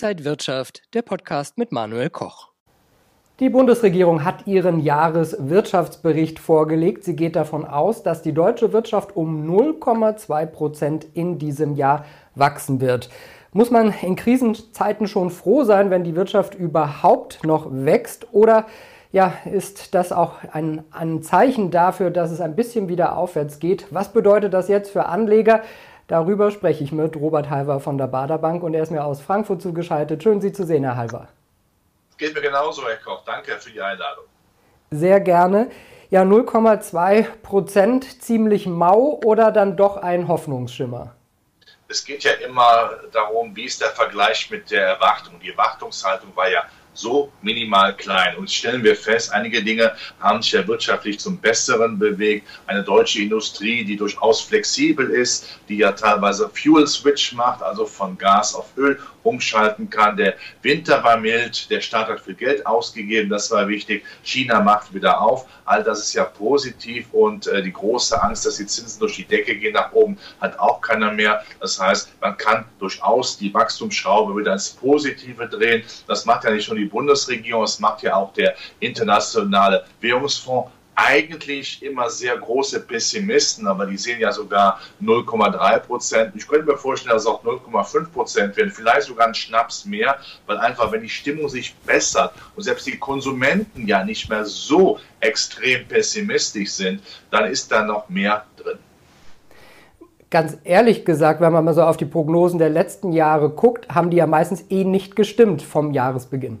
Inside Wirtschaft, der Podcast mit Manuel Koch. Die Bundesregierung hat ihren Jahreswirtschaftsbericht vorgelegt. Sie geht davon aus, dass die deutsche Wirtschaft um 0,2 Prozent in diesem Jahr wachsen wird. Muss man in Krisenzeiten schon froh sein, wenn die Wirtschaft überhaupt noch wächst? Oder ja, ist das auch ein, ein Zeichen dafür, dass es ein bisschen wieder aufwärts geht? Was bedeutet das jetzt für Anleger? Darüber spreche ich mit Robert Halver von der Baderbank und er ist mir aus Frankfurt zugeschaltet. Schön, Sie zu sehen, Herr Halver. Geht mir genauso, Herr Koch. Danke für die Einladung. Sehr gerne. Ja, 0,2 Prozent, ziemlich mau oder dann doch ein Hoffnungsschimmer? Es geht ja immer darum, wie ist der Vergleich mit der Erwartung. Die Erwartungshaltung war ja so minimal klein. Und stellen wir fest, einige Dinge haben sich ja wirtschaftlich zum Besseren bewegt. Eine deutsche Industrie, die durchaus flexibel ist, die ja teilweise Fuel Switch macht, also von Gas auf Öl umschalten kann. Der Winter war mild, der Staat hat viel Geld ausgegeben, das war wichtig. China macht wieder auf. All das ist ja positiv und äh, die große Angst, dass die Zinsen durch die Decke gehen nach oben, hat auch keiner mehr. Das heißt, man kann durchaus die Wachstumsschraube wieder ins Positive drehen. Das macht ja nicht nur die Bundesregierung, das macht ja auch der internationale Währungsfonds eigentlich immer sehr große Pessimisten, aber die sehen ja sogar 0,3 Prozent. Ich könnte mir vorstellen, dass es auch 0,5 Prozent werden, vielleicht sogar ein Schnaps mehr, weil einfach, wenn die Stimmung sich bessert und selbst die Konsumenten ja nicht mehr so extrem pessimistisch sind, dann ist da noch mehr drin. Ganz ehrlich gesagt, wenn man mal so auf die Prognosen der letzten Jahre guckt, haben die ja meistens eh nicht gestimmt vom Jahresbeginn.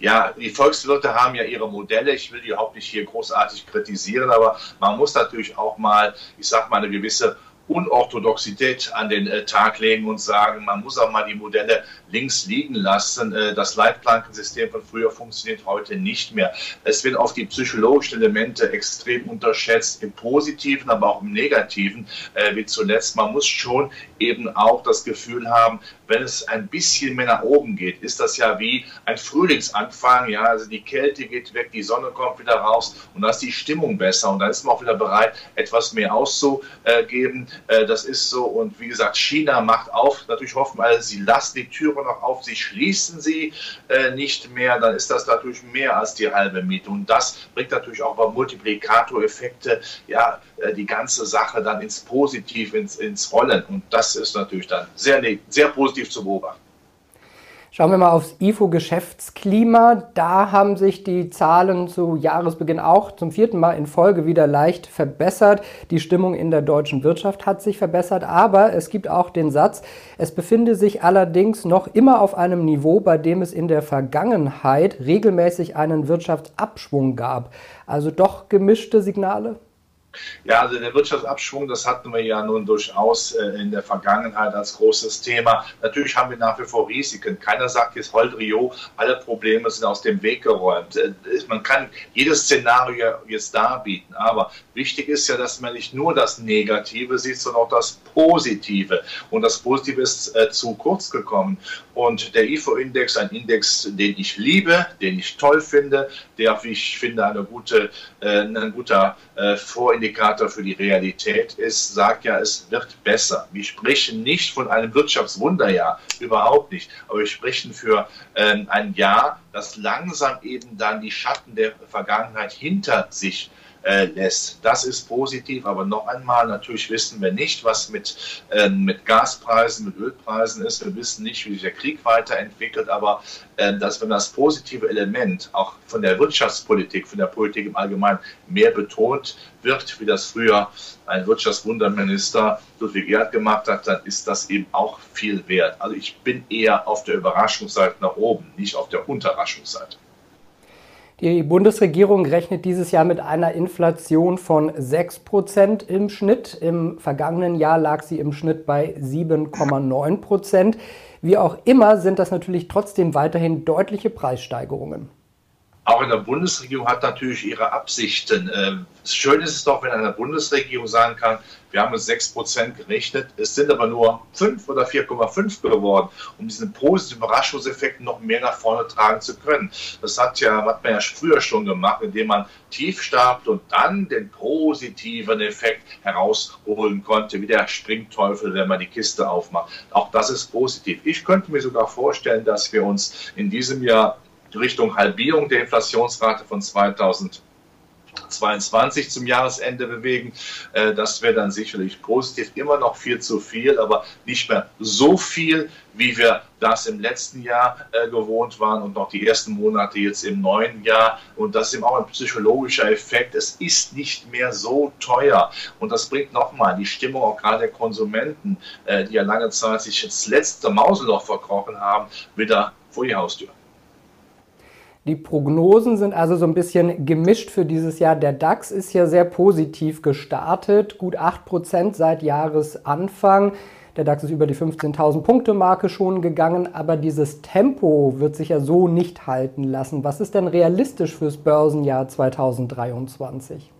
Ja, die Volkswirte haben ja ihre Modelle. Ich will die auch nicht hier großartig kritisieren, aber man muss natürlich auch mal, ich sag mal, eine gewisse Unorthodoxität an den äh, Tag legen und sagen, man muss auch mal die Modelle links liegen lassen. Äh, das Leitplankensystem von früher funktioniert heute nicht mehr. Es werden oft die psychologischen Elemente extrem unterschätzt, im Positiven, aber auch im Negativen, äh, wie zuletzt. Man muss schon eben auch das Gefühl haben, wenn es ein bisschen mehr nach oben geht, ist das ja wie ein Frühlingsanfang. Ja, also die Kälte geht weg, die Sonne kommt wieder raus und da ist die Stimmung besser und dann ist man auch wieder bereit, etwas mehr auszugeben. Äh, das ist so. Und wie gesagt, China macht auf. Natürlich hoffen wir, sie lassen die Türe noch auf, sie schließen sie äh, nicht mehr. Dann ist das natürlich mehr als die halbe Miete. Und das bringt natürlich auch bei Multiplikatoreffekte ja äh, die ganze Sache dann ins Positiv, ins, ins Rollen. Und das ist natürlich dann sehr, sehr positiv zu beobachten. Schauen wir mal aufs IFO-Geschäftsklima. Da haben sich die Zahlen zu Jahresbeginn auch zum vierten Mal in Folge wieder leicht verbessert. Die Stimmung in der deutschen Wirtschaft hat sich verbessert, aber es gibt auch den Satz, es befinde sich allerdings noch immer auf einem Niveau, bei dem es in der Vergangenheit regelmäßig einen Wirtschaftsabschwung gab. Also doch gemischte Signale? Ja, also der Wirtschaftsabschwung, das hatten wir ja nun durchaus äh, in der Vergangenheit als großes Thema. Natürlich haben wir nach wie vor Risiken. Keiner sagt jetzt Holdrio, alle Probleme sind aus dem Weg geräumt. Äh, man kann jedes Szenario jetzt darbieten, aber wichtig ist ja, dass man nicht nur das Negative sieht, sondern auch das Positive. Und das Positive ist äh, zu kurz gekommen. Und der IFO-Index, ein Index, den ich liebe, den ich toll finde, der, wie ich finde, eine gute, ein guter äh, Vorindikator für die Realität ist, sagt ja, es wird besser. Wir sprechen nicht von einem Wirtschaftswunderjahr, überhaupt nicht. Aber wir sprechen für äh, ein Jahr, das langsam eben dann die Schatten der Vergangenheit hinter sich äh, lässt. Das ist positiv, aber noch einmal, natürlich wissen wir nicht, was mit, äh, mit Gaspreisen, mit Ölpreisen ist. Wir wissen nicht, wie sich der Krieg weiterentwickelt, aber äh, dass wenn das positive Element auch von der Wirtschaftspolitik, von der Politik im Allgemeinen mehr betont wird, wie das früher ein Wirtschaftswunderminister Ludwig Erd gemacht hat, dann ist das eben auch viel wert. Also ich bin eher auf der Überraschungsseite nach oben, nicht auf der Unterraschungsseite. Die Bundesregierung rechnet dieses Jahr mit einer Inflation von 6 Prozent im Schnitt. Im vergangenen Jahr lag sie im Schnitt bei 7,9 Prozent. Wie auch immer sind das natürlich trotzdem weiterhin deutliche Preissteigerungen. auch in der Bundesregierung hat natürlich ihre Absichten. Ähm, schön ist es doch, wenn eine Bundesregierung sagen kann, wir haben es 6% gerechnet, es sind aber nur 5 oder 4,5 geworden, um diesen positiven Überraschungseffekt noch mehr nach vorne tragen zu können. Das hat, ja, hat man ja früher schon gemacht, indem man tief starbt und dann den positiven Effekt herausholen konnte, wie der Springteufel, wenn man die Kiste aufmacht. Auch das ist positiv. Ich könnte mir sogar vorstellen, dass wir uns in diesem Jahr Richtung Halbierung der Inflationsrate von 2022 zum Jahresende bewegen. Äh, das wäre dann sicherlich positiv. Immer noch viel zu viel, aber nicht mehr so viel, wie wir das im letzten Jahr äh, gewohnt waren und noch die ersten Monate jetzt im neuen Jahr. Und das ist eben auch ein psychologischer Effekt. Es ist nicht mehr so teuer. Und das bringt nochmal die Stimmung auch gerade der Konsumenten, äh, die ja lange Zeit sich ins letzte Mauseloch verkrochen haben, wieder vor die Haustür. Die Prognosen sind also so ein bisschen gemischt für dieses Jahr. Der DAX ist ja sehr positiv gestartet, gut 8% seit Jahresanfang. Der DAX ist über die 15.000 Punkte Marke schon gegangen, aber dieses Tempo wird sich ja so nicht halten lassen. Was ist denn realistisch fürs Börsenjahr 2023?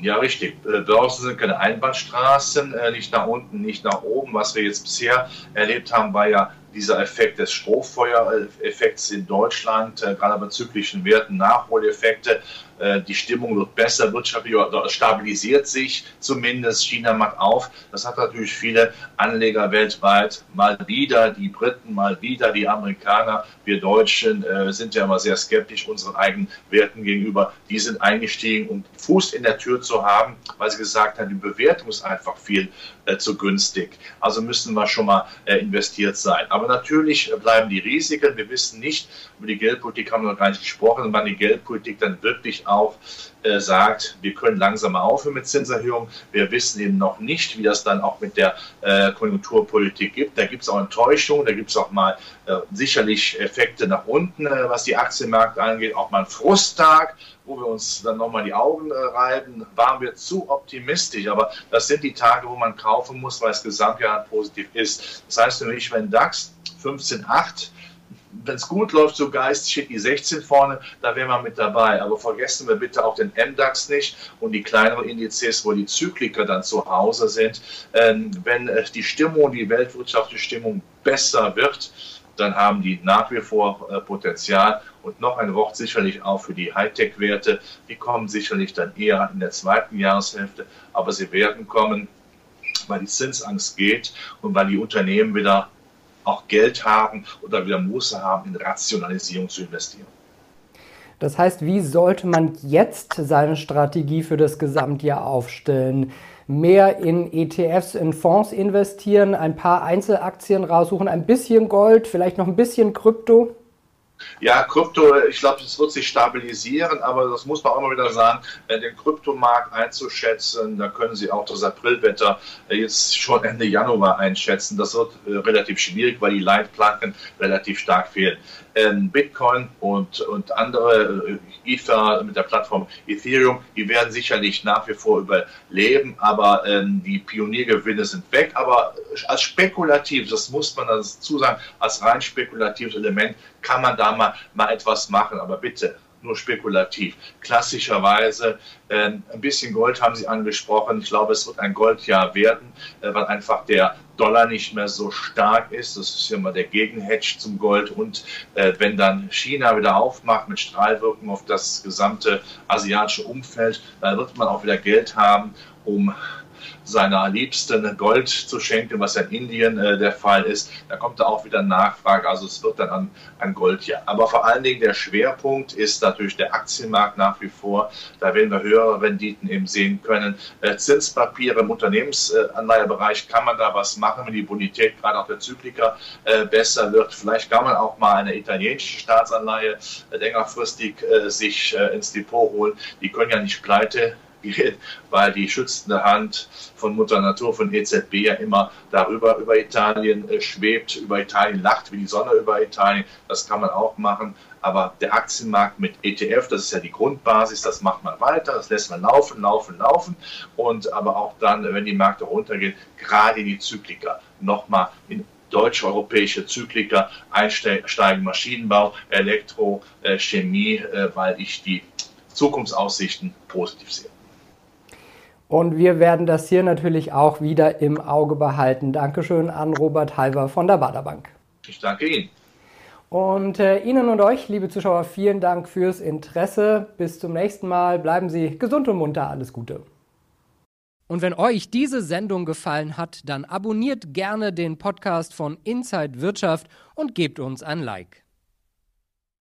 Ja, richtig. Äh, Börsen sind keine Einbahnstraßen, äh, nicht nach unten, nicht nach oben. Was wir jetzt bisher erlebt haben, war ja dieser Effekt des Strohfeuereffekts in Deutschland, äh, gerade bei zyklischen Werten, Nachholeffekte. Äh, die Stimmung wird besser, wirtschaftlich stabilisiert sich zumindest. China macht auf. Das hat natürlich viele Anleger weltweit mal wieder, die Briten mal wieder, die Amerikaner. Wir Deutschen äh, sind ja immer sehr skeptisch unseren eigenen Werten gegenüber. Die sind eingestiegen, um Fuß in der Tür zu haben, weil sie gesagt haben, die Bewertung ist einfach viel äh, zu günstig. Also müssen wir schon mal äh, investiert sein. Aber natürlich bleiben die Risiken. Wir wissen nicht, über die Geldpolitik haben wir noch gar nicht gesprochen, wann die Geldpolitik dann wirklich auch äh, sagt, wir können langsam aufhören mit Zinserhöhungen. Wir wissen eben noch nicht, wie das dann auch mit der äh, Konjunkturpolitik gibt. Da gibt es auch Enttäuschungen, da gibt es auch mal äh, sicherlich Effekte nach unten, äh, was die Aktienmärkte angeht, auch mal einen Frusttag wo wir uns dann nochmal die Augen äh, reiben, waren wir zu optimistisch. Aber das sind die Tage, wo man kaufen muss, weil es Gesamtjahr positiv ist. Das heißt mich, wenn DAX 15,8 wenn es gut läuft, so Geist steht die 16 vorne, da wären wir mit dabei. Aber vergessen wir bitte auch den MDAX nicht und die kleineren Indizes, wo die Zykliker dann zu Hause sind. Ähm, wenn äh, die Stimmung, die weltwirtschaftliche Stimmung besser wird, dann haben die nach wie vor äh, Potenzial. Und noch ein Wort sicherlich auch für die Hightech-Werte. Die kommen sicherlich dann eher in der zweiten Jahreshälfte, aber sie werden kommen, weil die Zinsangst geht und weil die Unternehmen wieder auch Geld haben oder wieder Muße haben, in Rationalisierung zu investieren. Das heißt, wie sollte man jetzt seine Strategie für das Gesamtjahr aufstellen? Mehr in ETFs, in Fonds investieren, ein paar Einzelaktien raussuchen, ein bisschen Gold, vielleicht noch ein bisschen Krypto? Ja, Krypto, ich glaube, es wird sich stabilisieren, aber das muss man auch mal wieder sagen, äh, den Kryptomarkt einzuschätzen, da können Sie auch das Aprilwetter äh, jetzt schon Ende Januar einschätzen. Das wird äh, relativ schwierig, weil die Leitplanken relativ stark fehlen. Ähm, Bitcoin und, und andere Ether mit der Plattform Ethereum, die werden sicherlich nach wie vor überleben, aber ähm, die Pioniergewinne sind weg. Aber als spekulativ, das muss man dazu sagen, als rein spekulatives Element kann man da mal, mal etwas machen. Aber bitte, nur spekulativ. Klassischerweise äh, ein bisschen Gold haben Sie angesprochen. Ich glaube, es wird ein Goldjahr werden, äh, weil einfach der Dollar nicht mehr so stark ist. Das ist ja immer der Gegenhedge zum Gold. Und äh, wenn dann China wieder aufmacht mit Strahlwirkung auf das gesamte asiatische Umfeld, dann wird man auch wieder Geld haben, um seiner Liebsten Gold zu schenken, was ja in Indien äh, der Fall ist. Da kommt da auch wieder Nachfrage, also es wird dann an, an Gold ja. Aber vor allen Dingen der Schwerpunkt ist natürlich der Aktienmarkt nach wie vor. Da werden wir höhere Renditen eben sehen können. Äh, Zinspapiere im Unternehmensanleihebereich kann man da was machen, wenn die Bonität gerade auch der Zykliker äh, besser wird. Vielleicht kann man auch mal eine italienische Staatsanleihe äh, längerfristig äh, sich äh, ins Depot holen. Die können ja nicht pleite weil die schützende Hand von Mutter Natur, von EZB ja immer darüber über Italien äh, schwebt, über Italien lacht wie die Sonne über Italien. Das kann man auch machen. Aber der Aktienmarkt mit ETF, das ist ja die Grundbasis, das macht man weiter, das lässt man laufen, laufen, laufen. Und aber auch dann, wenn die Märkte runtergehen, gerade die Zyklika nochmal in deutsche, europäische Zykliker einsteigen, Maschinenbau, Elektro, äh, Chemie, äh, weil ich die Zukunftsaussichten positiv sehe. Und wir werden das hier natürlich auch wieder im Auge behalten. Dankeschön an Robert Halver von der Baderbank. Ich danke Ihnen. Und äh, Ihnen und euch, liebe Zuschauer, vielen Dank fürs Interesse. Bis zum nächsten Mal. Bleiben Sie gesund und munter. Alles Gute. Und wenn euch diese Sendung gefallen hat, dann abonniert gerne den Podcast von Inside Wirtschaft und gebt uns ein Like.